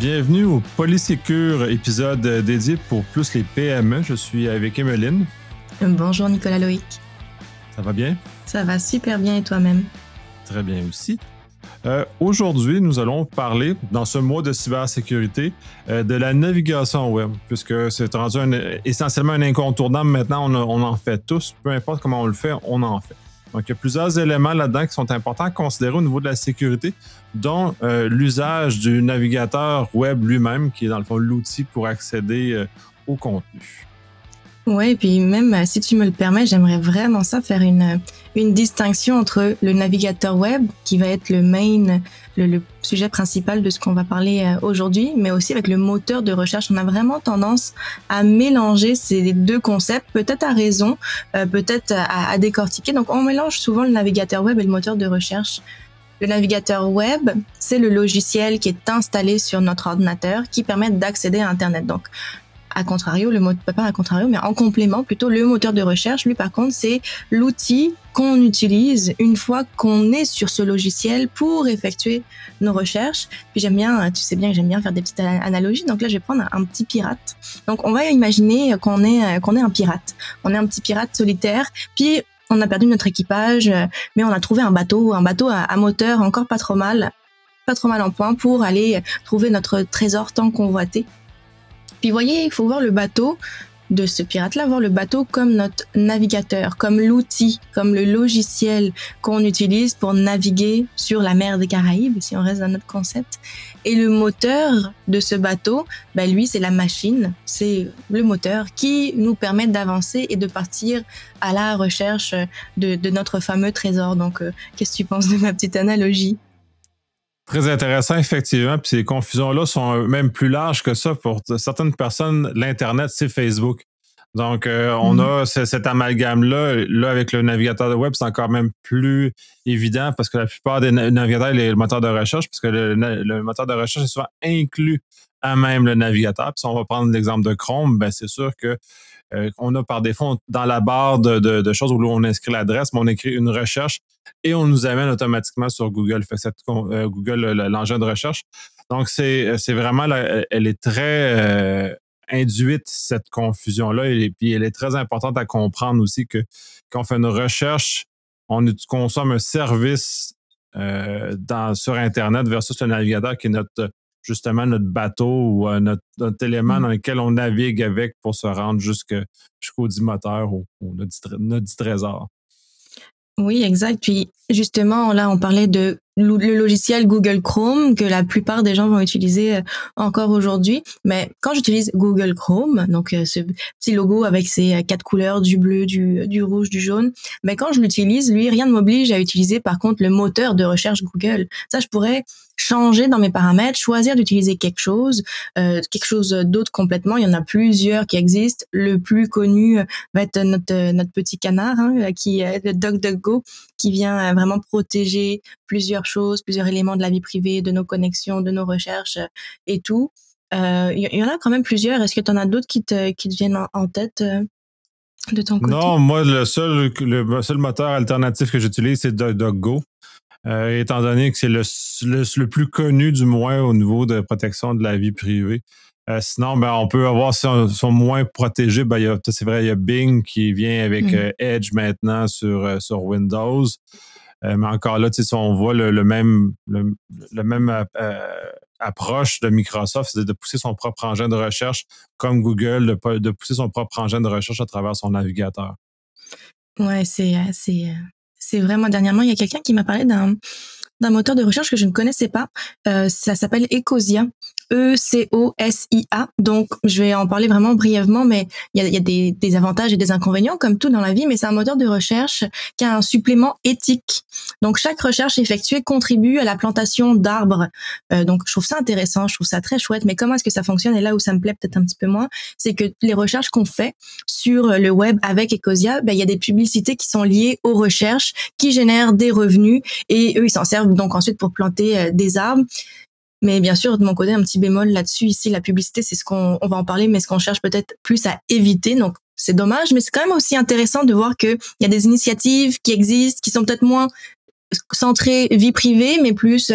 Bienvenue au Polysécure, épisode dédié pour plus les PME. Je suis avec Emeline. Bonjour Nicolas Loïc. Ça va bien? Ça va super bien et toi-même? Très bien aussi. Euh, aujourd'hui, nous allons parler, dans ce mois de cybersécurité, euh, de la navigation web, puisque c'est rendu essentiellement un incontournable maintenant, on, en fait tous, peu importe comment on le fait, on en fait. Donc, il y a plusieurs éléments là-dedans qui sont importants à considérer au niveau de la sécurité, dont euh, l'usage du navigateur web lui-même, qui est dans le fond l'outil pour accéder au contenu. Ouais, et puis même euh, si tu me le permets, j'aimerais vraiment ça faire une euh, une distinction entre le navigateur web qui va être le main, le, sujet principal de ce qu'on va parler euh, aujourd'hui, mais aussi avec le moteur de recherche. On a vraiment tendance à mélanger ces deux concepts, peut-être à raison, peut-être à, à décortiquer. Donc on mélange souvent le navigateur web et le moteur de recherche. Le navigateur web, c'est le logiciel qui est installé sur notre ordinateur qui permet d'accéder à Internet. Donc, à contrario, le moteur, pas à contrario, mais en complément plutôt, le moteur de recherche, lui par contre, c'est l'outil qu'on utilise une fois qu'on est sur ce logiciel pour effectuer nos recherches. Puis j'aime bien, tu sais bien que j'aime bien faire des petites analogies. Donc là, je vais prendre un, petit pirate. Donc on va imaginer qu'on est qu'on est un pirate. On est un petit pirate solitaire. Puis on a perdu notre équipage, mais on a trouvé un bateau, un bateau à moteur encore pas trop mal, pas trop mal en point pour aller trouver notre trésor tant convoité. Puis voyez, il faut voir le bateau de ce pirate-là, voir le bateau comme notre navigateur, comme l'outil, comme le logiciel qu'on utilise pour naviguer sur la mer des Caraïbes, si on reste dans notre concept. Et le moteur de ce bateau, ben lui, c'est la machine, c'est le moteur qui nous permet d'avancer et de partir à la recherche de, notre fameux trésor. Donc, euh, qu'est-ce que tu penses de ma petite analogie? Très intéressant, effectivement. Puis ces confusions-là sont même plus larges que ça. Pour certaines personnes, l'Internet, c'est Facebook. Donc, euh, on mm. a cet amalgame-là. Là, avec le navigateur de web, c'est encore même plus évident parce que la plupart des navigateurs, les moteurs de recherche, parce que le, moteur de recherche est souvent inclus à même le navigateur. Puis si on va prendre l'exemple de Chrome, ben c'est sûr que euh, on a par défaut dans la barre de, choses où on inscrit l'adresse, mais on écrit une recherche et on nous amène automatiquement sur Google, fait cette, euh, Google l'engin de recherche. Donc c'est vraiment elle est très euh, induite cette confusion là et puis elle est très importante à comprendre aussi que quand on fait une recherche, on consomme un service dans, sur Internet versus le navigateur qui est notre justement notre bateau ou euh, notre, élément mm. dans lequel on navigue avec pour se rendre jusqu'au dit moteur ou, notre, notre trésor. Oui, exact. Puis justement, là, on parlait de le logiciel Google Chrome que la plupart des gens vont utiliser euh, encore aujourd'hui. Mais quand j'utilise Google Chrome, donc euh, ce petit logo avec ses euh, quatre couleurs du bleu, du, du rouge, du jaune, mais quand je l'utilise, lui, rien ne m'oblige à utiliser par contre le moteur de recherche Google. Ça, je pourrais changer dans mes paramètres, choisir d'utiliser quelque chose, euh, quelque chose d'autre complètement. Il y en a plusieurs qui existent. Le plus connu va être notre notre petit canard, hein, qui est le DuckDuckGo, qui vient vraiment protéger plusieurs choses, plusieurs éléments de la vie privée, de nos connexions, de nos recherches euh, et tout. Euh, il y, en a quand même plusieurs. Est-ce que tu en as d'autres qui te, qui te viennent en, tête euh, de ton côté? Non, moi, le seul, le seul moteur alternatif que j'utilise, c'est DuckDuckGo. Euh, étant donné que c'est le, le, plus connu du moins au niveau de protection de la vie privée. sinon, ben, on peut avoir, si on, sont moins protégés, ben, c'est vrai, il y a Bing qui vient avec mmh. Edge maintenant sur, sur Windows. Euh, mais encore là, si on voit le, même, le, même euh, euh, approche de Microsoft, c'est de pousser son propre engin de recherche, comme Google, de, pousser son propre engin de recherche à travers son navigateur. Ouais, c'est, c'est, c'est vraiment dernièrement, il y a quelqu'un qui m'a parlé d'un, d'un moteur de recherche que je ne connaissais pas. ça s'appelle Ecosia. E-C-O-S-I-A. Donc, je vais en parler vraiment brièvement, mais il y a, y a des, des, avantages et des inconvénients, comme tout dans la vie, mais c'est un moteur de recherche qui a un supplément éthique. Donc, chaque recherche effectuée contribue à la plantation d'arbres. Euh, donc, je trouve ça intéressant, je trouve ça très chouette, mais comment est-ce que ça fonctionne? Et là où ça me plaît peut-être un petit peu moins, c'est que les recherches qu'on fait sur le web avec Ecosia, ben, il y a des publicités qui sont liées aux recherches, qui génèrent des revenus, et eux, ils s'en servent donc ensuite pour planter euh, des arbres. Mais bien sûr, de mon côté, un petit bémol là-dessus. Ici, la publicité, c'est ce qu'on on va en parler, mais ce qu'on cherche peut-être plus à éviter. Donc, c'est dommage, mais c'est quand même aussi intéressant de voir qu'il y a des initiatives qui existent, qui sont peut-être moins centré vie privée, mais plus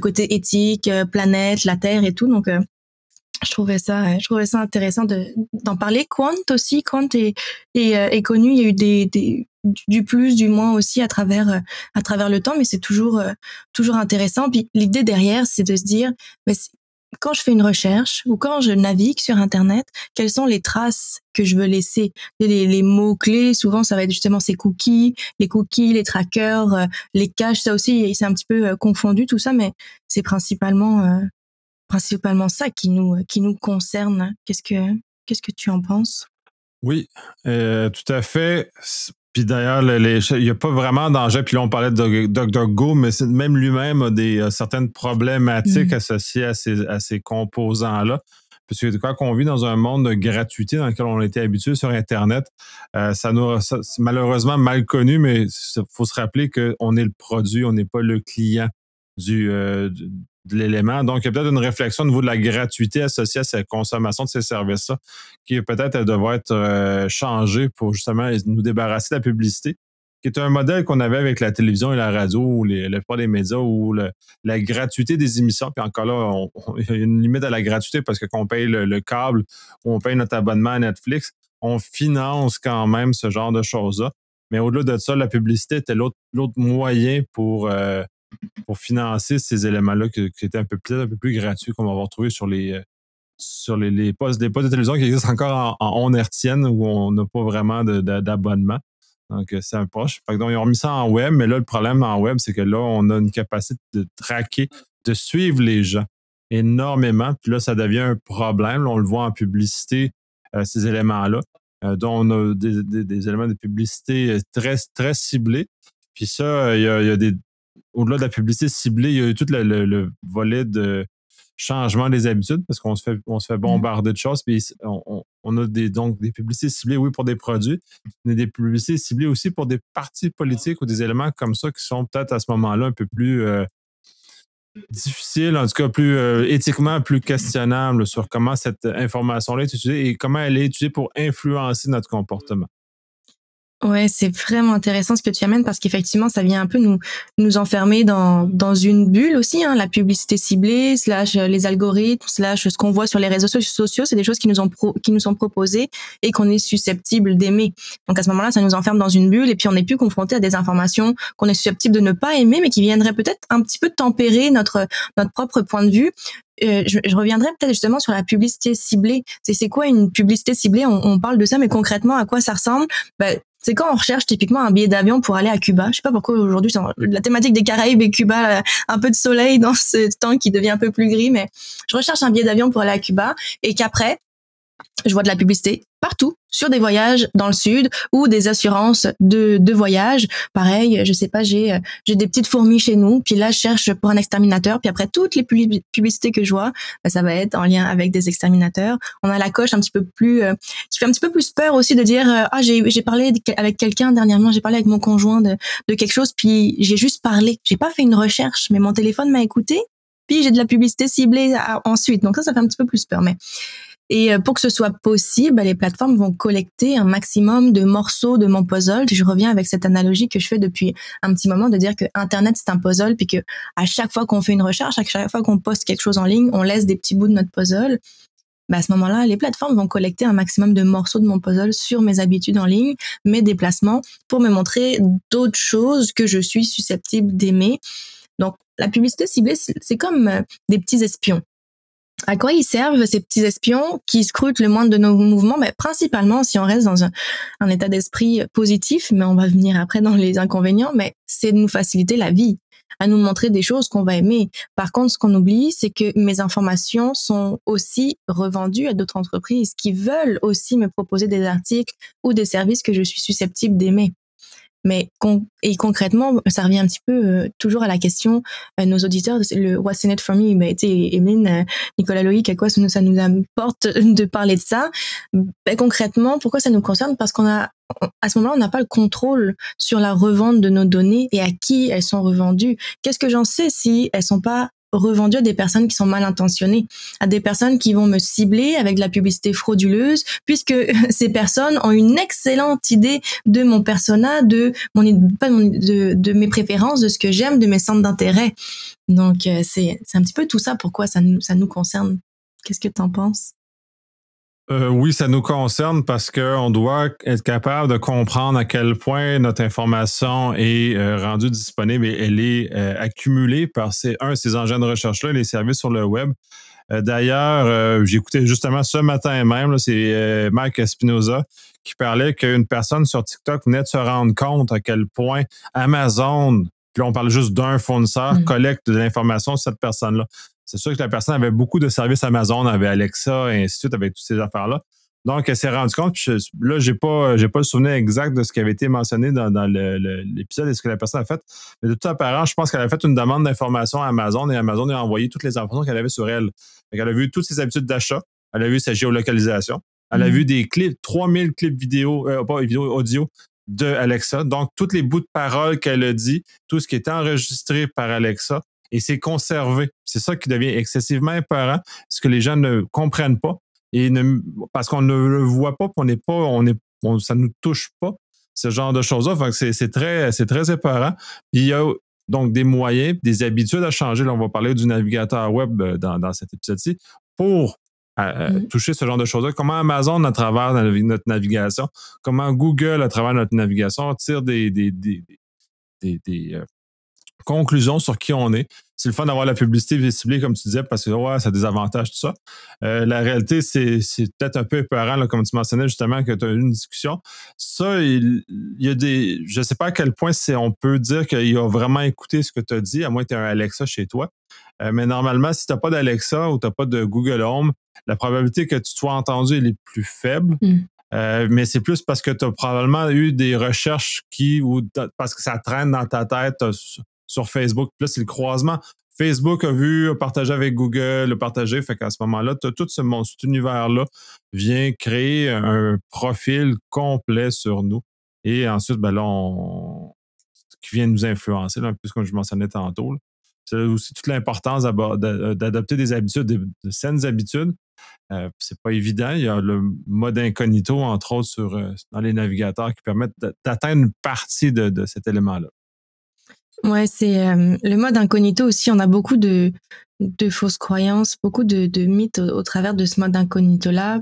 côté éthique, planète, la Terre et tout. Donc je trouvais ça, je trouvais ça intéressant de d'en parler. Quant aussi, Quant est, est, est, connu. Il y a eu des, des du plus, du moins aussi à travers à travers le temps, mais c'est toujours toujours intéressant. Puis l'idée derrière, c'est de se dire, mais quand je fais une recherche ou quand je navigue sur Internet, quelles sont les traces que je veux laisser? Les, les mots clés, souvent ça va être justement ces cookies, les cookies, les trackers, euh, les caches. Ça aussi, c'est un petit peu euh, confondu tout ça, mais c'est principalement euh, principalement ça qui nous qui nous concerne. Qu'est-ce que qu'est-ce que tu en penses? Oui, tout à fait. Puis d'ailleurs, il n'y a pas vraiment d'enjeu. Puis là, on parlait de Dr. Go, mais même lui-même a des certaines problématiques mm. associées à ces, à ces composants-là. Puisque quoi qu'on vit dans un monde de gratuité dans lequel on était habitué sur Internet, euh, ça nous c'est malheureusement mal connu, mais il faut se rappeler qu'on est le produit, on n'est pas le client du, euh, de l'élément. Donc, il y a peut-être une réflexion au niveau de la gratuité associée à cette consommation de ces services-là, qui peut-être devrait être euh, changée pour justement nous débarrasser de la publicité, qui est un modèle qu'on avait avec la télévision et la radio ou les, le des médias ou la gratuité des émissions. Puis encore là, il y a une limite à la gratuité parce que qu'on paye le, câble ou on paye notre abonnement à Netflix, on finance quand même ce genre de choses-là. Mais au-delà de ça, la publicité était l'autre moyen pour euh, pour financer ces éléments-là qui, étaient un peu plus, un peu plus gratuits qu'on va retrouver sur les euh, sur les, postes, des postes de télévision qui existent encore en, en où on n'a pas vraiment d'abonnement. Donc, euh, c'est un proche. donc, ils ont remis ça en web, mais là, le problème en web, c'est que là, on a une capacité de traquer, de suivre les gens énormément. Puis là, ça devient un problème. on le voit en publicité, euh, ces éléments-là, dont on a des, éléments de publicité très, très ciblés. Puis ça, il y a, des, au-delà de la publicité ciblée, il y a eu tout le, volet de changement des habitudes parce qu'on se fait, on se fait mmh. bombarder de choses. Puis on, a des, donc des publicités ciblées, oui, pour des produits, mais des publicités ciblées aussi pour des partis politiques ou des éléments comme ça qui sont peut-être à ce moment-là un peu plus euh, difficiles, en tout cas plus euh, éthiquement plus questionnables sur comment cette information-là est utilisée et comment elle est utilisée pour influencer notre comportement. Ouais, c'est vraiment intéressant ce que tu amènes parce qu'effectivement, ça vient un peu nous nous enfermer dans dans une bulle aussi. Hein, la publicité ciblée, slash euh, les algorithmes, slash ce qu'on voit sur les réseaux sociaux, c'est des choses qui nous ont qui nous sont proposées et qu'on est susceptible d'aimer. Donc à ce moment-là, ça nous enferme dans une bulle et puis on n'est plus confronté à des informations qu'on est susceptible de ne pas aimer, mais qui viendraient peut-être un petit peu tempérer notre notre propre point de vue. Euh, je, je, reviendrai peut-être justement sur la publicité ciblée. C'est, quoi une publicité ciblée? On, on, parle de ça, mais concrètement, à quoi ça ressemble? Bah, c'est quand on recherche typiquement un billet d'avion pour aller à Cuba. Je sais pas pourquoi aujourd'hui la thématique des Caraïbes et Cuba, euh, un peu de soleil dans ce temps qui devient un peu plus gris, mais je recherche un billet d'avion pour aller à Cuba et qu'après je vois de la publicité partout sur des voyages dans le sud ou des assurances de, de voyage. Pareil, je sais pas, j'ai j'ai des petites fourmis chez nous, puis là je cherche pour un exterminateur, puis après toutes les publicités que je vois, bah, ça va être en lien avec des exterminateurs. On a la coche un petit peu plus euh, qui fait un petit peu plus peur aussi de dire euh, ah j'ai j'ai parlé avec quelqu'un dernièrement, j'ai parlé avec mon conjoint de de quelque chose, puis j'ai juste parlé, j'ai pas fait une recherche, mais mon téléphone m'a écouté, puis j'ai de la publicité ciblée ensuite. Donc ça ça fait un petit peu plus peur, mais et euh, pour que ce soit possible, bah, les plateformes vont collecter un maximum de morceaux de mon puzzle. Je reviens avec cette analogie que je fais depuis un petit moment de dire que Internet c'est un puzzle, puis que à chaque fois qu'on fait une recherche, à chaque fois qu'on poste quelque chose en ligne, on laisse des petits bouts de notre puzzle. Bah à ce moment-là, les plateformes vont collecter un maximum de morceaux de mon puzzle sur mes habitudes en ligne, mes déplacements, pour me montrer d'autres choses que je suis susceptible d'aimer. Donc, la publicité ciblée, c'est comme euh, des petits espions à quoi ils servent ces petits espions qui scrutent le moindre de nos mouvements? Mais Principalement, si on reste dans un, un état d'esprit positif, mais on va venir après dans les inconvénients, mais c'est de nous faciliter la vie, à nous montrer des choses qu'on va aimer. Par contre, ce qu'on oublie, c'est que mes informations sont aussi revendues à d'autres entreprises qui veulent aussi me proposer des articles ou des services que je suis susceptible d'aimer. Mais et concrètement, ça revient un petit peu euh, toujours à la question, euh, nos auditeurs, le What's in it for me, bah, Emeline, euh, Nicolas Loïc, à quoi ça nous, ça importe de parler de ça? Ben, Concrètement, pourquoi ça nous concerne? Parce qu'on a, à ce moment-là, on n'a pas le contrôle sur la revente de nos données et à qui elles sont revendues. Qu'est-ce que j'en sais si elles sont pas revendu à des personnes qui sont mal intentionnées, à des personnes qui vont me cibler avec de la publicité frauduleuse, puisque ces personnes ont une excellente idée de mon persona, de mon, de, mes préférences, de ce que j'aime, de mes centres d'intérêt. Donc euh, c'est c'est un petit peu tout ça. Pourquoi ça nous ça nous concerne Qu'est-ce que tu en penses? Euh, oui, ça nous concerne parce qu'on doit être capable de comprendre à quel point notre information est euh, rendue disponible et elle est euh, accumulée par ces, un, ces engins de recherche-là et les services sur le web. D'ailleurs, j'ai écouté justement ce matin même, c'est Mike Espinoza qui parlait qu'une personne sur TikTok venait de se rendre compte à quel point Amazon, puis on parle juste d'un fournisseur, mm. collecte de l'information sur cette personne-là. C'est sûr que la personne avait beaucoup de services Amazon, avait Alexa et ainsi de suite, avec toutes ces affaires-là. Donc, elle s'est rendue compte, puis là, j'ai pas, j'ai pas le souvenir exact de ce qui avait été mentionné dans, l'épisode et ce que la personne a fait. Mais de tout apparent, je pense qu'elle a fait une demande d'information à Amazon et Amazon a envoyé toutes les informations qu'elle avait sur elle. elle a vu toutes ses habitudes d'achat, elle a vu sa géolocalisation, elle a mm-hmm. vu des clips, 3000 clips vidéo, euh, pas vidéo, audio de Alexa. Donc, tous les bouts de parole qu'elle a dit, tout ce qui était enregistré par Alexa, et c'est conservé. C'est ça qui devient excessivement épeurant, ce que les gens ne comprennent pas et ne, parce qu'on ne le voit pas, on n'est pas, on est, on, ça nous touche pas ce genre de choses-là. c'est très, c'est très épeurant. il y a donc des moyens, des habitudes à changer. Là, on va parler du navigateur web euh, dans, dans cet épisode-ci pour euh, euh, mm-hmm. toucher ce genre de choses-là. Comment Amazon, à travers notre navigation, comment Google, à travers notre navigation, tire des, des, des, des, conclusion sur qui on est. C'est le fun d'avoir la publicité visible, comme tu disais, parce que ouais, ça a des avantages, tout ça. Euh, la réalité, c'est, peut-être un peu épeurant, là, comme tu mentionnais justement, que tu as eu une discussion. Ça, il, y a des. Je ne sais pas à quel point on peut dire qu'il a vraiment écouté ce que tu as dit, à moins que tu aies un Alexa chez toi. Euh, mais normalement, si tu n'as pas d'Alexa ou tu n'as pas de Google Home, la probabilité que tu sois entendu elle est plus faible. Mm. Euh, mais c'est plus parce que tu as probablement eu des recherches qui, ou parce que ça traîne dans ta tête, sur Facebook. Puis là, c'est le croisement. Facebook a vu, a partagé avec Google, a partagé. Fait qu'à ce moment-là, tout ce, cet univers-là vient créer un profil complet sur nous. Et ensuite, ben là, qui vient nous influencer, un peu comme je mentionnais tantôt. C'est aussi toute l'importance d'adopter des habitudes, de, saines habitudes. Euh, c'est pas évident. Il y a le mode incognito, entre autres, euh, dans les navigateurs qui permettent d'atteindre une partie de cet élément-là. Ouais, c'est euh, le mode incognito aussi. On a beaucoup de, de fausses croyances, beaucoup de, de mythes au, travers de ce mode incognito-là.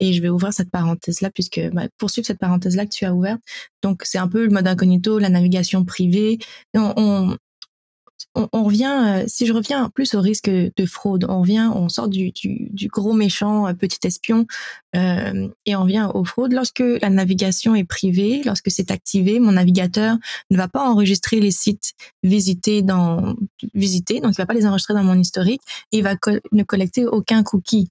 Et je vais ouvrir cette parenthèse-là, puisque bah, poursuivre cette parenthèse-là que tu as ouverte. Donc, c'est un peu le mode incognito, la navigation privée. On, on, revient, euh, si je reviens plus au risque de fraude, on revient, on sort du, gros méchant euh, petit espion euh, et on vient aux fraudes. Lorsque la navigation est privée, lorsque c'est activé, mon navigateur ne va pas enregistrer les sites visités dans visités, donc il va pas les enregistrer dans mon historique et il va ne collecter aucun cookie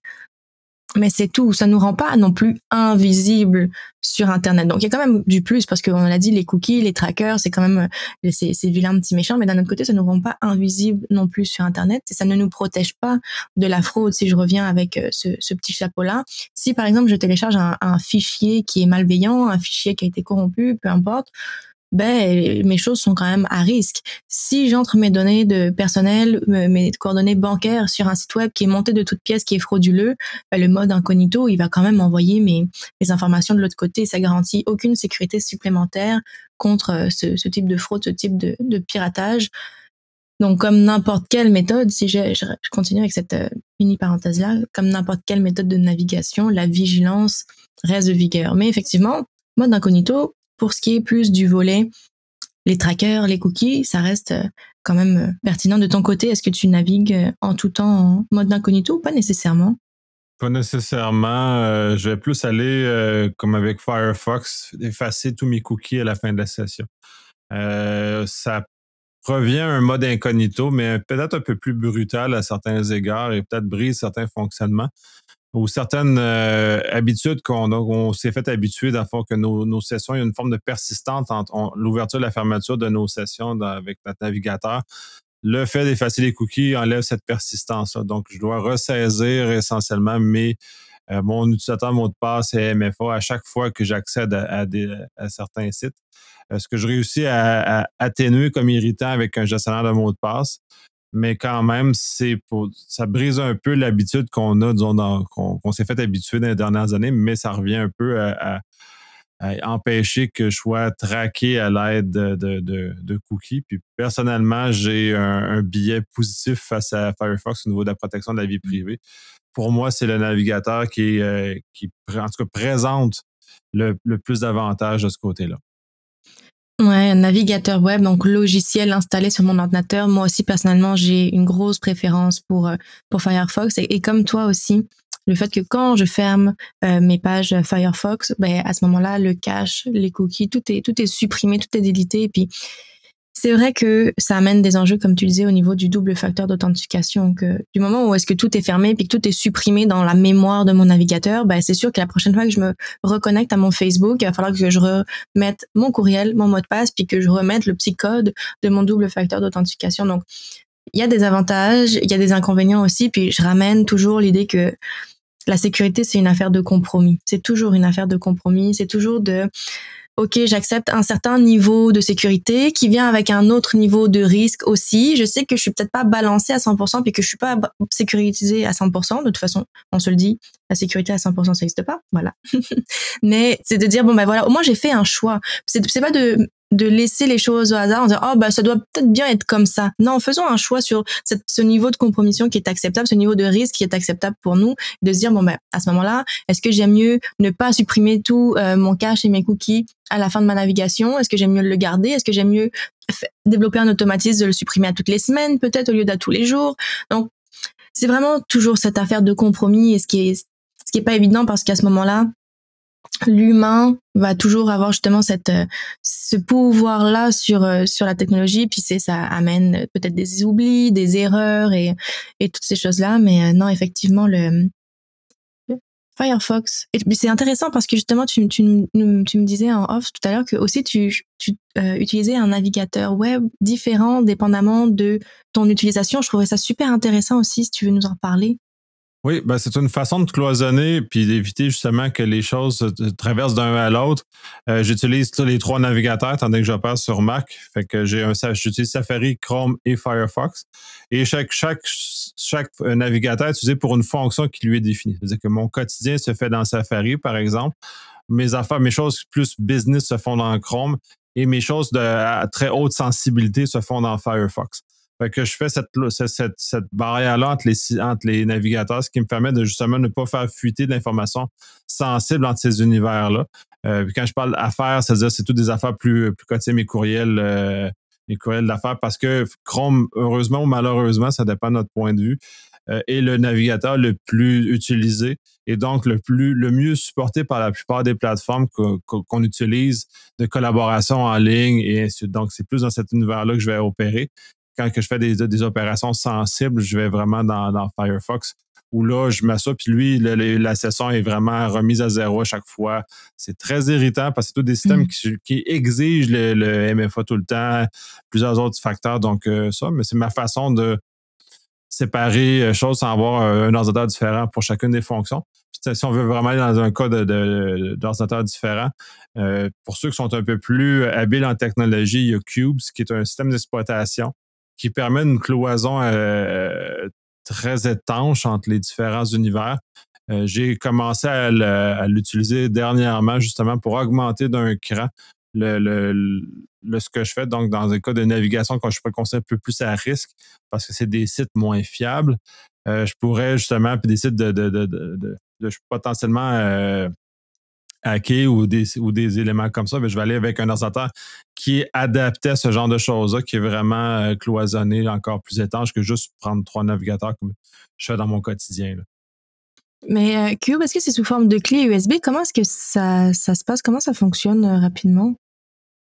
mais c'est tout. Ça nous rend pas non plus invisibles sur Internet. Donc il y a quand même du plus parce qu'on a dit les cookies, les trackers, c'est quand même euh, ces, ces vilains petits méchants. Mais d'un autre côté, ça nous rend pas invisibles non plus sur Internet et ça ne nous protège pas de la fraude. Si je reviens avec euh, ce, ce petit chapeau-là, si par exemple je télécharge un, fichier qui est malveillant, un fichier qui a été corrompu, peu importe, ben mes choses sont quand même à risque. Si j'entre mes données de personnel, mes coordonnées bancaires sur un site web qui est monté de toutes pièces, qui est frauduleux, ben, le mode incognito, il va quand même envoyer mes, informations de l'autre côté. Ça garantit aucune sécurité supplémentaire contre euh, ce, type de fraude, ce type de, de piratage. Donc, comme n'importe quelle méthode, si je, je, continue avec cette euh, mini parenthèse là, comme n'importe quelle méthode de navigation, la vigilance reste de vigueur. Mais effectivement, mode incognito, pour ce qui est plus du volet, les trackers, les cookies, ça reste euh, quand même euh, pertinent de ton côté. Est-ce que tu navigues euh, en tout temps en mode incognito ou pas nécessairement? Pas nécessairement. je vais plus aller comme avec Firefox, effacer tous mes cookies à la fin de la session. ça revient à un mode incognito, mais peut-être un peu plus brutal à certains égards et peut-être brise certains fonctionnements ou certaines euh, habitudes qu'on on s'est fait habituer d'abord que nos, sessions, il y a une forme de persistance entre l'ouverture et la fermeture de nos sessions avec notre navigateur. Le fait d'effacer les cookies enlève cette persistance-là. Donc, je dois ressaisir essentiellement euh, mon utilisateur mot de passe et MFA à chaque fois que j'accède à, certains sites. Euh, ce que je réussis à, atténuer comme irritant avec un gestionnaire de mot de passe. Mais quand même, ça brise un peu l'habitude qu'on a, disons, qu'on s'est fait habituer dans les dernières années, mais ça revient un peu à, empêcher que je sois traqué à l'aide de, cookies. Puis personnellement, j'ai un, billet positif face à Firefox au niveau de la protection de la vie privée. Pour moi, c'est le navigateur qui, euh, en tout cas, présente le plus d'avantages de ce côté-là. Ouais, un navigateur web, donc logiciel installé sur mon ordinateur. Moi aussi, personnellement, j'ai une grosse préférence pour, euh, pour Firefox. Et, comme toi aussi, le fait que quand je ferme euh, mes pages Firefox, ben, à ce moment-là, le cache, les cookies, tout est, tout est supprimé, tout est délité. Et puis, c'est vrai que ça amène des enjeux, comme tu disais, au niveau du double facteur d'authentification. Que du moment où est-ce que tout est fermé puis que tout est supprimé dans la mémoire de mon navigateur, ben c'est sûr que la prochaine fois que je me reconnecte à mon Facebook, il va falloir que je remette mon courriel, mon mot de passe, puis que je remette le petit code de mon double facteur d'authentification. Donc, il y a des avantages, il y a des inconvénients aussi, puis je ramène toujours l'idée que la sécurité, c'est une affaire de compromis. C'est toujours une affaire de compromis. C'est toujours de ok, j'accepte un certain niveau de sécurité qui vient avec un autre niveau de risque aussi. Je sais que je suis peut-être pas balancée à 100% puis que je suis pas sécurisée à 100%. De toute façon, on se le dit, la sécurité à 100% ça n'existe pas, voilà. Mais c'est de dire bon ben voilà, au moins j'ai fait un choix. C'est c'est pas de de laisser les choses au hasard en disant oh bah ça doit peut-être bien être comme ça. Non, faisons un choix sur ce niveau de compromission qui est acceptable, ce niveau de risque qui est acceptable pour nous, de se dire bon ben à ce moment-là, est-ce que j'aime mieux ne pas supprimer tout euh, mon cache et mes cookies à la fin de ma navigation? Est-ce que j'aime mieux le garder? Est-ce que j'aime mieux développer un automatisme de le supprimer à toutes les semaines peut-être au lieu d'à tous les jours? Donc c'est vraiment toujours cette affaire de compromis et ce qui est ce qui est pas évident parce qu'à ce moment-là, l'humain va toujours avoir justement cette euh, ce pouvoir là sur euh, sur la technologie. Puis c'est ça amène peut-être des oublis des erreurs et et toutes ces choses là mais euh, non effectivement le Firefox. Et c'est intéressant parce que justement tu, tu, tu me disais en off tout à l'heure que aussi tu tu utilisais un navigateur web différent dépendamment de ton utilisation. Je trouvais ça super intéressant aussi si tu veux nous en parler oui, ben c'est une façon de cloisonner puis d'éviter justement que les choses traversent d'un à l'autre. Euh, j'utilise les trois navigateurs tandis que j'opère sur Mac. Fait que j'ai un j'utilise Safari, Chrome et Firefox. Et chaque, chaque, chaque euh, navigateur est utilisé pour une fonction qui lui est définie. C'est-à-dire que mon quotidien se fait dans Safari, par exemple. Mes affaires, mes choses plus business se font dans Chrome et mes choses de très haute sensibilité se font dans Firefox. Fait que je fais cette, cette, cette barrière-là entre les, entre les navigateurs, ce qui me permet de justement ne pas faire fuiter d'informations sensibles entre ces univers-là. Euh, quand je parle d'affaires, c'est-à-dire c'est toutes des affaires plus, plus quotidiennes, mes courriels, euh, mes courriels d'affaires, parce que Chrome, heureusement ou malheureusement, ça dépend de notre point de vue, euh, est le navigateur le plus utilisé et donc le plus le mieux supporté par la plupart des plateformes qu'on utilise de collaboration en ligne et ainsi de suite. Donc, c'est plus dans cet univers-là que je vais opérer quand que je fais des, des, opérations sensibles, je vais vraiment dans, dans Firefox où là, je mets ça, puis lui, la session est vraiment remise à zéro à chaque fois. C'est très irritant parce que c'est tous des systèmes mm. qui, qui, exigent le, MFA tout le temps, plusieurs autres facteurs. Donc, euh, ça, mais c'est ma façon de séparer euh, choses sans avoir un, ordinateur différent pour chacune des fonctions. Puis, si on veut vraiment aller dans un cas d'ordinateur de, différent, euh, pour ceux qui sont un peu plus habiles en technologie, il y a Cubes, qui est un système d'exploitation qui permet une cloison euh, très étanche entre les différents univers. Euh, j'ai commencé à l'utiliser dernièrement justement pour augmenter d'un cran le, le, ce que je fais. Donc, dans un cas de navigation, quand je conseiller un peu plus à risque, parce que c'est des sites moins fiables, euh, je pourrais justement, puis des sites de, de, de, de, de potentiellement hacker ou des, ou des éléments comme ça, mais je vais aller avec un ordinateur qui est adapté à ce genre de choses-là, qui est vraiment euh, cloisonné, encore plus étanche que juste prendre trois navigateurs comme je fais dans mon quotidien. Mais euh, Cube, est-ce que c'est sous forme de clé USB? Comment est-ce que ça, ça se passe? Comment ça fonctionne euh, rapidement?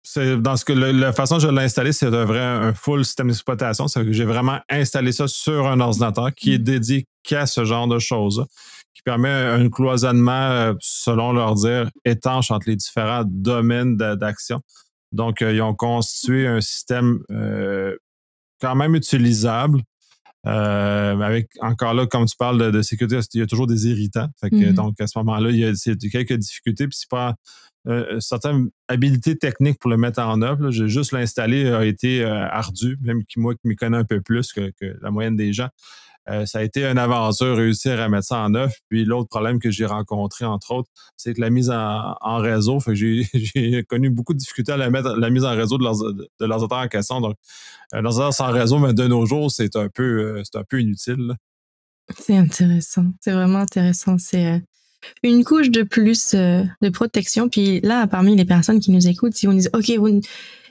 C'est dans ce que la façon dont je l'ai installé, c'est un vrai un full système d'exploitation. C'est que j'ai vraiment installé ça sur un ordinateur qui est mm. dédié qu'à ce genre de choses qui permet un cloisonnement, euh, selon leur dire, étanche entre les différents domaines d'action. Donc, euh, ils ont constitué un système euh, quand même utilisable. Euh, avec encore là, comme tu parles de, sécurité, il y a toujours des irritants. Fait que, mm-hmm. Donc, à ce moment-là, il y a, quelques difficultés. Puis, c'est pas euh, certaines habilités techniques pour le mettre en œuvre. J'ai juste l'installer a été ardu, même moi qui m'y connais un peu plus que la moyenne des gens. Euh, ça a été une aventure réussir à mettre ça en œuvre. Puis l'autre problème que j'ai rencontré, entre autres, c'est que la mise en, réseau, j'ai connu beaucoup de difficultés à la, mettre, la mise en réseau de de en question. Donc, euh, l'ordinateur sans réseau, mais de nos jours, c'est un peu, euh, inutile. C'est intéressant. C'est vraiment intéressant. C'est une couche de plus de protection. Puis là, parmi les personnes qui nous écoutent, si nous dites, OK, vous,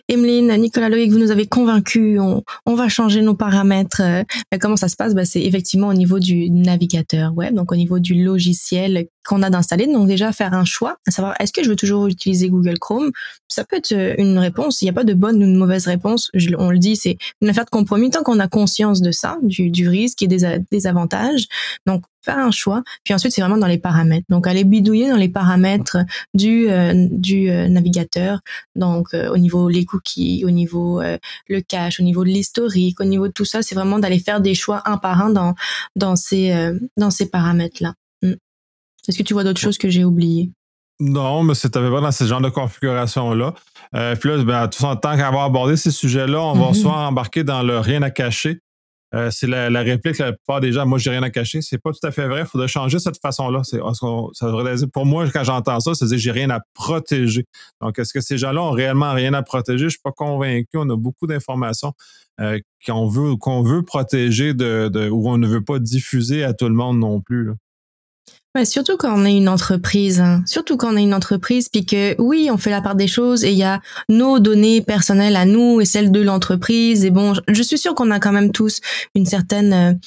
Emeline, Nicolas Loïc, vous nous avez convaincus, on, on va changer nos paramètres. Euh, comment ça se passe? Bah, C'est effectivement au niveau du navigateur web, donc au niveau du logiciel qu'on a d'installer. Donc déjà faire un choix, à savoir est-ce que je veux toujours utiliser Google Chrome? Ça peut être euh, une réponse. Il n'y a pas de bonne ou de mauvaise réponse. on le dit, c'est une affaire de compromis tant qu'on a conscience de ça, du, du risque et des, des avantages. Donc faire un choix. Puis ensuite, c'est vraiment dans les paramètres. Donc, aller bidouiller dans les paramètres du, euh, du euh, navigateur. Donc, au niveau les cookies, au niveau le cache, au niveau de l'historique, au niveau de tout ça, c'est vraiment d'aller faire des choix un par un dans, dans ces, dans ces paramètres-là. Est-ce que tu vois d'autres choses que j'ai oubliées? Non, mais c'était pas dans ce genre de configuration-là. Euh, puis là, ben, tout en tant qu'avoir abordé ces sujets-là, on va mm-hmm. soit embarquer dans le rien à cacher. Euh, c'est la, réplique, la plupart des gens, moi, j'ai rien à cacher. C'est pas tout à fait vrai. Il faudrait changer cette façon-là. Ça dire, pour moi, quand j'entends ça, c'est dire j'ai rien à protéger. Donc, est-ce que ces gens-là ont réellement rien à protéger? Je suis pas convaincu. On a beaucoup d'informations euh, qu'on veut, qu'on veut protéger de, ou on ne veut pas diffuser à tout le monde non plus. Surtout quand on est une entreprise, hein. surtout quand on est une entreprise, puis que oui, on fait la part des choses et il y a nos données personnelles à nous et celles de l'entreprise. Et bon, je suis sûre qu'on a quand même tous une certaine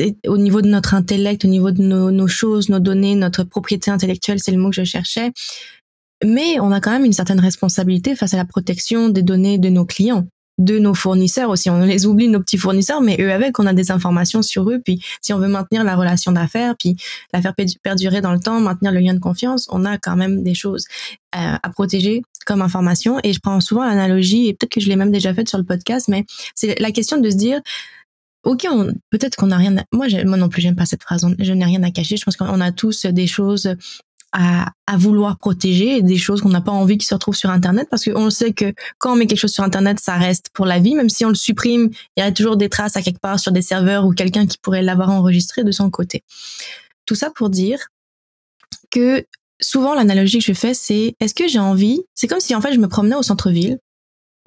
euh, au niveau de notre intellect, au niveau de nos, nos choses, nos données, notre propriété intellectuelle, c'est le mot que je cherchais. Mais on a quand même une certaine responsabilité face à la protection des données de nos clients de nos fournisseurs aussi. On les oublie, nos petits fournisseurs, mais eux avec, on a des informations sur eux. Puis si on veut maintenir la relation d'affaires, puis la faire perdurer dans le temps, maintenir le lien de confiance, on a quand même des choses euh, à protéger comme information. Et je prends souvent l'analogie, et peut-être que je l'ai même déjà faite sur le podcast, mais c'est la question de se dire, Ok, peut-être qu'on n'a rien. À, moi, moi non plus, j'aime pas cette phrase. Je n'ai rien à cacher. Je pense qu'on a tous des choses à, à vouloir protéger des choses qu'on n'a pas envie qui se retrouvent sur Internet parce qu'on sait que quand on met quelque chose sur Internet, ça reste pour la vie, même si on le supprime, il y a toujours des traces à quelque part sur des serveurs ou quelqu'un qui pourrait l'avoir enregistré de son côté. Tout ça pour dire que souvent l'analogie que je fais, c'est est-ce que j'ai envie C'est comme si en fait je me promenais au centre-ville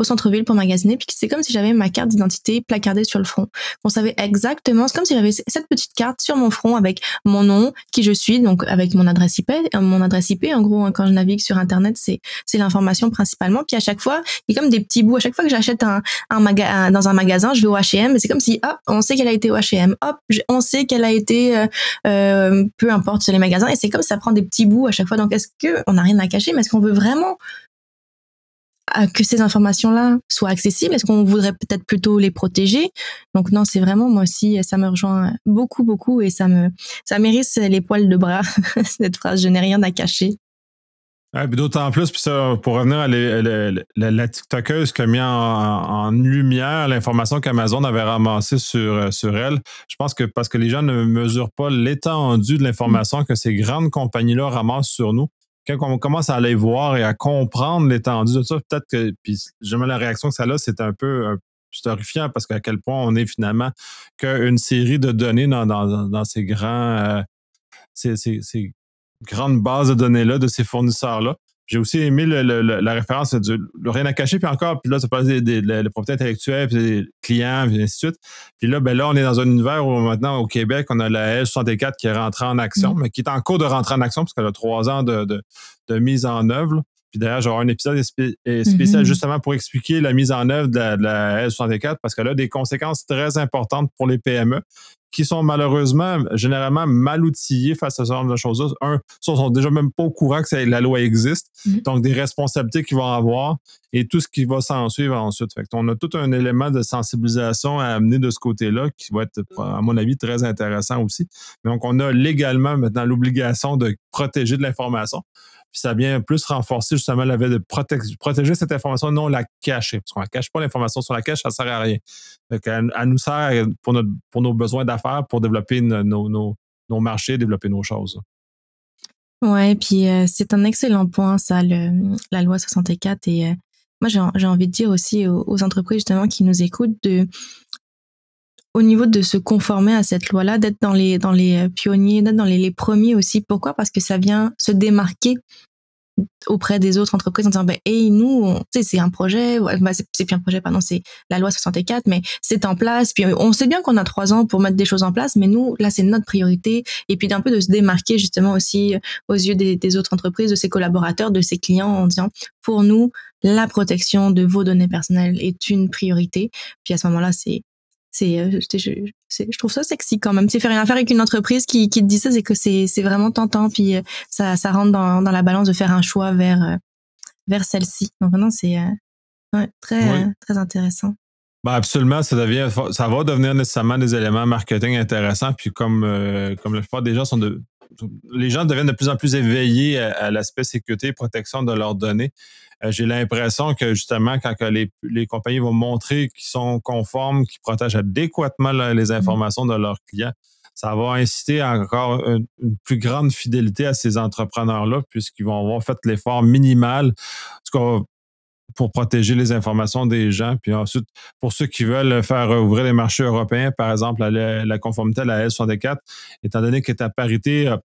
au centre-ville pour magasiner, puis c'est comme si j'avais ma carte d'identité placardée sur le front. On savait exactement, c'est comme si j'avais cette petite carte sur mon front avec mon nom, qui je suis, donc avec mon adresse IP, euh, mon adresse IP, en gros, hein, quand je navigue sur Internet, c'est l'information principalement. Puis à chaque fois, il y a comme des petits bouts. À chaque fois que j'achète dans un magasin, je vais au H&M, et c'est comme si, hop, on sait qu'elle a été au H&M, hop, on sait qu'elle a été, euh, euh, peu importe sur les magasins, et c'est comme ça prend des petits bouts à chaque fois. Donc est-ce que on n'a rien à cacher, mais est-ce qu'on veut vraiment que ces informations-là soient accessibles Est-ce qu'on voudrait peut-être plutôt les protéger? Donc non, c'est vraiment moi aussi, ça me rejoint beaucoup, beaucoup et ça me, ça mérite les poils de bras cette phrase. Je n'ai rien à cacher. D'autant plus, puis ça, pour revenir à la, TikTokeuse qui a mis en, lumière l'information qu'Amazon avait ramassée sur, sur elle, je pense que parce que les gens ne mesurent pas l'étendue de l'information que ces grandes compagnies-là ramassent sur nous, quand on commence à aller voir et à comprendre l'étendue de ça, peut-être que, puis jamais la réaction que ça a, c'est un peu horrifiant parce qu'à quel point on est finalement qu'une série de données dans, ces grands, euh, ces, ces, grandes bases de données-là de ces fournisseurs-là. J'ai aussi aimé la référence du rien à cacher, puis encore, puis là, ça passe des, des, des, propriété intellectuelle, puis des clients, puis ainsi de suite. Puis là, ben là, on est dans un univers où maintenant, au Québec, on a la L64 qui est rentrée en action, mm. mais qui est en cours de rentrer en action parce qu'elle a trois ans de, de, de, mise en œuvre. Puis d'ailleurs, j'aurai un épisode spécial mm-hmm. justement pour expliquer la mise en œuvre de la, de la L64 parce qu'elle a des conséquences très importantes pour les PME qui sont malheureusement généralement mal outillés face à ce genre de choses-là. Un, ils sont déjà même pas au courant que la loi existe, mm-hmm. donc des responsabilités qu'ils vont avoir et tout ce qui va s'en suivre ensuite. Fait on a tout un élément de sensibilisation à amener de ce côté-là qui va être, à mon avis, très intéressant aussi. Donc, on a légalement maintenant l'obligation de protéger de l'information. Puis ça vient plus renforcer justement la de protéger cette information, non la cacher. Parce qu'on ne cache pas l'information sur la cache, ça ne sert à rien. Donc, elle, nous sert pour, nos besoins d'affaires, pour développer nos, marchés, développer nos choses. Ouais, puis euh, c'est un excellent point, ça, le, la loi 64. Et euh, moi, j'ai envie de dire aussi aux, entreprises justement qui nous écoutent de au niveau de se conformer à cette loi-là, d'être dans les, dans les euh, pionniers, d'être dans les, les, premiers aussi. Pourquoi? Parce que ça vient se démarquer auprès des autres entreprises en disant ben hey nous c'est un projet bah, c'est plus un projet pardon c'est la loi 64 mais c'est en place. Puis on sait bien qu'on a trois ans pour mettre des choses en place mais nous là c'est notre priorité. Et puis d'un peu de se démarquer justement aussi aux yeux des, des, autres entreprises de ses collaborateurs de ses clients en disant pour nous la protection de vos données personnelles est une priorité. Puis à ce moment-là c'est c'est euh, je, je, trouve ça sexy quand même. C'est faire une affaire avec une entreprise qui, qui te dit ça c'est que c'est c'est vraiment tentant puis euh, ça ça rentre dans, dans la balance de faire un choix vers euh, vers celle-ci. Donc maintenant c'est ouais, très très intéressant. Ben absolument, ça devient, ça va devenir nécessairement des éléments marketing intéressants. Puis comme comme la plupart des gens sont de, les gens deviennent de plus en plus éveillés à, l'aspect sécurité et protection de leurs données. Euh, j'ai l'impression que justement, quand les, compagnies vont montrer qu'ils sont conformes, qu'ils protègent adéquatement les mm-hmm. informations de leurs clients, ça va inciter encore une, plus grande fidélité à ces entrepreneurs-là, puisqu'ils vont avoir fait l'effort minimal. Pour protéger les informations des gens. Puis ensuite, pour ceux qui veulent faire ouvrir les marchés européens, par exemple, la, conformité à la L64, étant donné qu'elle est à parité euh,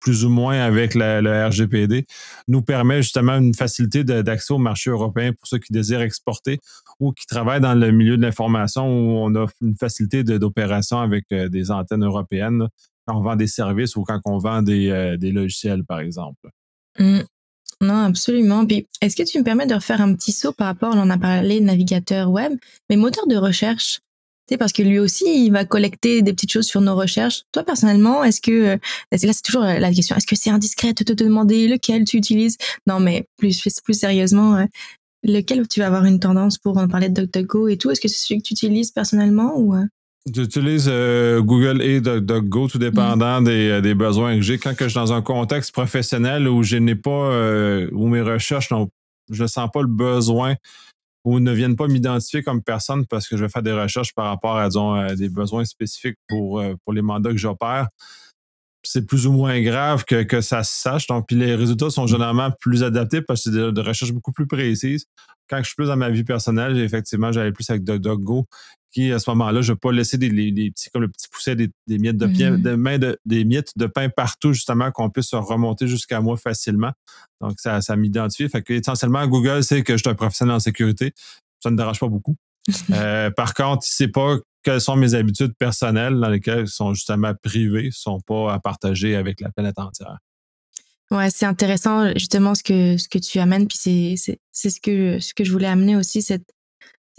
plus ou moins avec le RGPD, nous permet justement une facilité d'accès au marché européen pour ceux qui désirent exporter ou qui travaillent dans le milieu de l'information où on a une facilité d'opération avec euh, des antennes européennes quand on vend des services ou quand on vend des, euh, logiciels, par exemple. Mmh. Non, absolument. Puis, est-ce que tu me permets de refaire un petit saut par rapport, on en a parlé, navigateur web, mais moteur de recherche, parce que lui aussi, il va collecter des petites choses sur nos recherches. Toi, personnellement, est-ce que, euh, là, c'est toujours la question, est-ce que c'est indiscret de te demander lequel tu utilises? Non, mais plus, plus sérieusement, euh, lequel tu vas avoir une tendance pour en parler de DuckDuckGo et tout? Est-ce que c'est celui que tu utilises personnellement ou? Euh? J'utilise Google et DuckDuckGo, tout dépendant des, des, besoins que j'ai. Quand que je suis dans un contexte professionnel où je n'ai pas, où mes recherches, je ne sens pas le besoin ou ne viennent pas m'identifier comme personne parce que je vais faire des recherches par rapport à, disons, des besoins spécifiques pour, euh, pour les mandats que j'opère, c'est plus ou moins grave que, que, ça se sache. Donc, puis les résultats sont généralement plus adaptés parce que c'est des, recherches beaucoup plus précises. Quand je suis plus dans ma vie personnelle, effectivement, j'allais plus avec DuckDuckGo, qui à ce moment-là, je ne vais pas laisser des, petits, comme le petit pousset, des, miettes de, mmh. de main de, des miettes de pain partout, justement, qu'on puisse remonter jusqu'à moi facilement. Donc, ça, ça m'identifie. Fait que essentiellement, Google sait que je suis un professionnel en sécurité. Ça ne dérange pas beaucoup. Euh, par contre, il ne sait pas quelles sont mes habitudes personnelles dans lesquelles sont justement privées, ne sont pas à partager avec la planète entière. Ouais, c'est intéressant justement ce que ce que tu amènes, puis c'est ce que ce que je voulais amener aussi,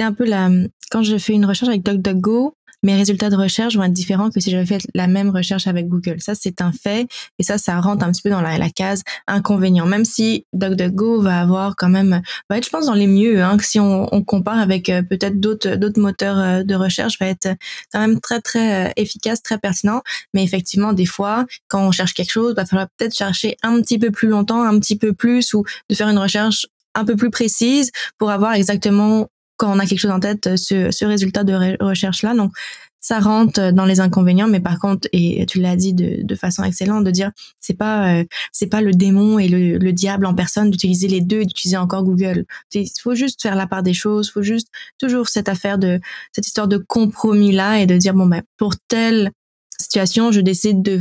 c'est un peu la quand je fais une recherche avec DuckDuckGo, mes résultats de recherche vont être différents que si j'avais fait la même recherche avec Google. Ça, c'est un fait. Et ça, ça rentre un petit peu dans la, case inconvénient. Même si DuckDuckGo va avoir quand même, va être, je pense, dans les mieux, hein, que si on, compare avec euh, peut-être d'autres, d'autres moteurs euh, de recherche, va être quand même très, très euh, efficace, très pertinent. Mais effectivement, des fois, quand on cherche quelque chose, va falloir peut-être chercher un petit peu plus longtemps, un petit peu plus, ou de faire une recherche un peu plus précise pour avoir exactement quand on a quelque chose en tête, euh, ce, ce résultat de recherche-là. Donc, ça rentre dans les inconvénients, mais par contre, et tu l'as dit de, de, façon excellente, de dire c'est pas euh, c'est pas le démon et le, le diable en personne d'utiliser les deux et d'utiliser encore Google. Il faut juste faire la part des choses, faut juste toujours cette affaire de cette histoire de compromis là et de dire bon ben pour telle situation, je décide de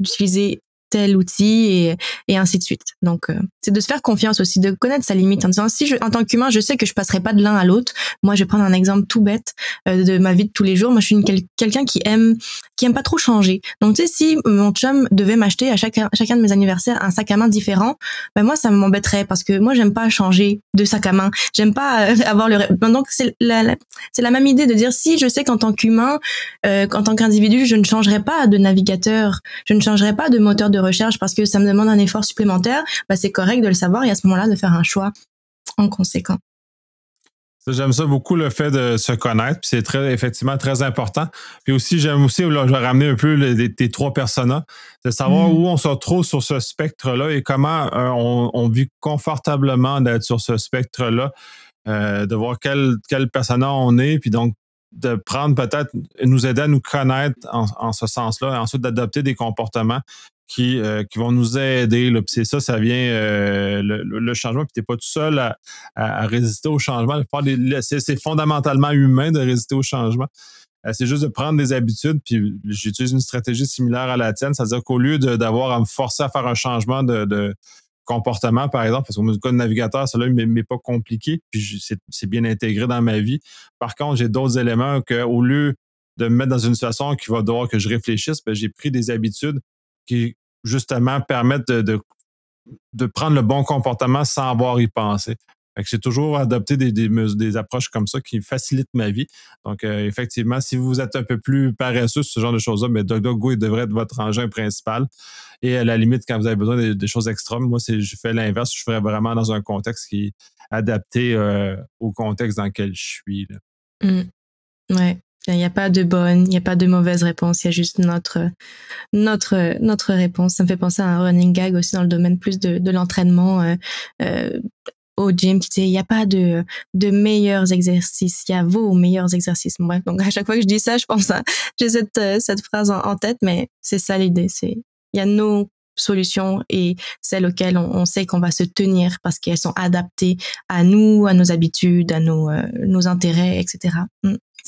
d'utiliser tel outil et, ainsi de suite. Donc, euh, c'est de se faire confiance aussi, de connaître sa limite en disant si en tant qu'humain, je sais que je passerai pas de l'un à l'autre. Moi, je vais prendre un exemple tout bête euh, de ma vie de tous les jours. Moi, je suis quelqu'un qui aime qui aime pas trop changer. Donc, tu sais, si mon chum devait m'acheter à chacun chacun de mes anniversaires un sac à main différent, ben moi, ça m'embêterait parce que moi, j'aime pas changer de sac à main. J'aime pas euh, avoir le. Donc, c'est la, c'est la même idée de dire si je sais qu'en tant qu'humain, euh, qu'en tant qu'individu, je ne changerai pas de navigateur, je ne changerai pas de moteur de recherche parce que ça me demande un effort supplémentaire, bah, c'est correct de le savoir et à ce moment-là de faire un choix en conséquent. J'aime ça beaucoup le fait de se connaître, puis c'est très effectivement très important. Puis aussi, j'aime aussi, je vais ramener un peu les, tes trois personas, de savoir mm. où on se retrouve sur ce spectre-là et comment euh, on, vit confortablement d'être sur ce spectre-là, euh, de voir quel, quel persona on est, puis donc de prendre peut-être, nous aider à nous connaître en, ce sens-là, et ensuite d'adopter des comportements qui, euh, qui vont nous aider. C'est ça, ça vient euh, le, changement. Puis tu n'es pas tout seul à, résister au changement. C'est fondamentalement humain de résister au changement. Euh, c'est juste de prendre des habitudes, puis j'utilise une stratégie similaire à la tienne, c'est-à-dire qu'au lieu d'avoir à me forcer à faire un changement de, comportement, par exemple, parce que le cas de navigateur, cela ne m'est pas compliqué, puis c'est bien intégré dans ma vie. Par contre, j'ai d'autres éléments qu'au lieu de me mettre dans une situation qui va devoir que je réfléchisse, ben, j'ai pris des habitudes qui, justement, permettent de, prendre le bon comportement sans avoir y penser. J'ai toujours adopté des, des, approches comme ça qui facilitent ma vie. Donc, euh, effectivement, si vous êtes un peu plus paresseux ce genre de choses-là, mais DuckDuckGo devrait être votre engin principal. Et à la limite, quand vous avez besoin des, choses extrêmes, moi, je fais l'inverse. Je ferais vraiment dans un contexte qui est adapté euh, au contexte dans lequel je suis. Là. Mmh. Il n'y a pas de bonne, il n'y a pas de mauvaise réponse, il y a juste notre, notre, notre réponse. Ça me fait penser à un running gag aussi dans le domaine plus de, l'entraînement euh, euh, au gym qui disait il n'y a pas de, de meilleurs exercices, il y a vos meilleurs exercices. Bref, donc à chaque fois que je dis ça, je pense à, j'ai cette, euh, cette phrase en, tête, mais c'est ça l'idée. C'est, il y a nos solutions et celles auxquelles on, sait qu'on va se tenir parce qu'elles sont adaptées à nous, à nos habitudes, à nos, nos intérêts, etc.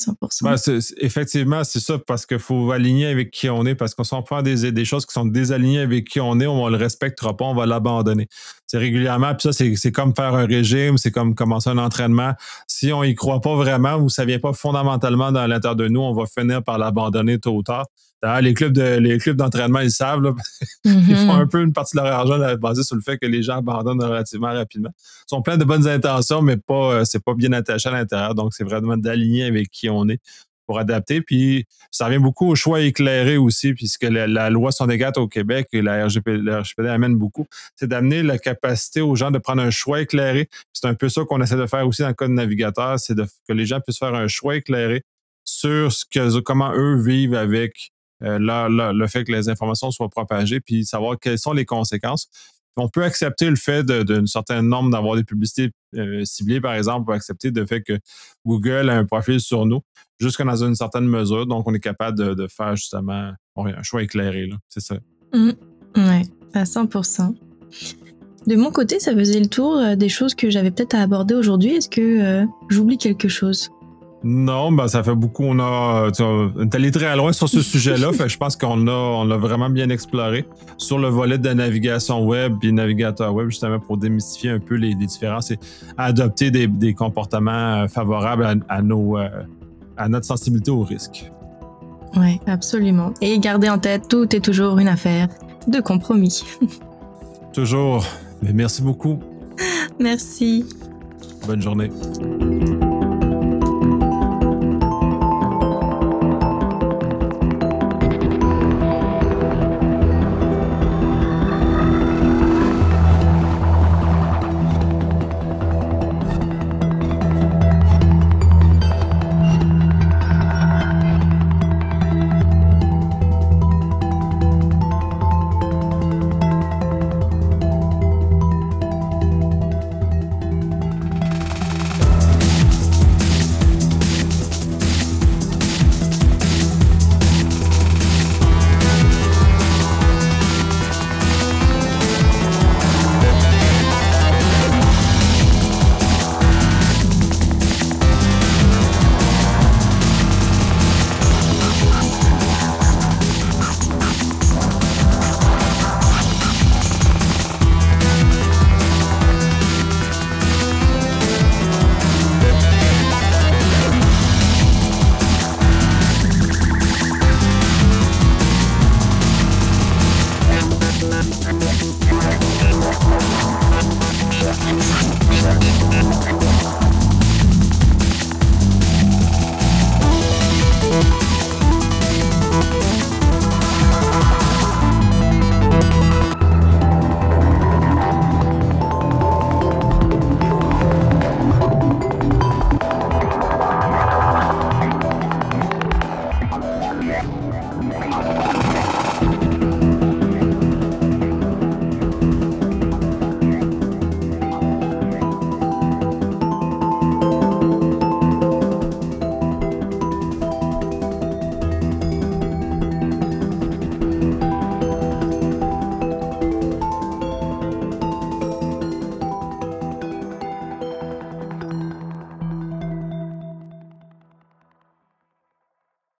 100%. Ben, effectivement, c'est ça, parce qu'il faut aligner avec qui on est, parce qu'on s'en prend des, des choses qui sont désalignées avec qui on est, on ne le respectera pas, on va l'abandonner. C'est régulièrement, puis ça, c'est comme faire un régime, c'est comme commencer un entraînement. Si on y croit pas vraiment ou ça vient pas fondamentalement dans l'intérieur de nous, on va finir par l'abandonner tôt ou tard les clubs de les clubs d'entraînement, ils savent. Là, Ils font mm-hmm. un peu une partie de leur argent basée sur le fait que les gens abandonnent relativement rapidement. Ils sont pleins de bonnes intentions, mais pas euh, c'est pas bien attaché à l'intérieur. Donc, c'est vraiment d'aligner avec qui on est pour adapter. Puis ça revient beaucoup au choix éclairé aussi, puisque la, loi loi égales au Québec et la RGPD, amène beaucoup, c'est d'amener la capacité aux gens de prendre un choix éclairé. C'est un peu ça qu'on essaie de faire aussi dans le code navigateur, c'est que les gens puissent faire un choix éclairé sur ce que, comment eux vivent avec euh, le fait que les informations soient propagées, puis savoir quelles sont les conséquences. On peut accepter le fait d'une certaine norme d'avoir des publicités euh, ciblées, par exemple, on peut accepter le fait que Google a un profil sur nous, jusqu'à dans une certaine mesure. Donc, on est capable de, faire justement un choix éclairé. C'est ça. Mmh. Oui, à 100% de mon côté, ça faisait le tour euh, des choses que j'avais peut-être à aborder aujourd'hui. Est-ce que j'oublie quelque chose? Non, ben ça fait beaucoup. On a, on est allé très loin sur ce sujet-là. je pense qu'on a, on l'a vraiment bien exploré sur le volet de la navigation web et navigateur web, justement pour démystifier un peu les, différences et adopter des, comportements euh, favorables à, nos, euh, à notre sensibilité au risque. Oui, absolument. Et garder en tête, tout est toujours une affaire de compromis. toujours. Mais merci beaucoup. Merci. Bonne journée.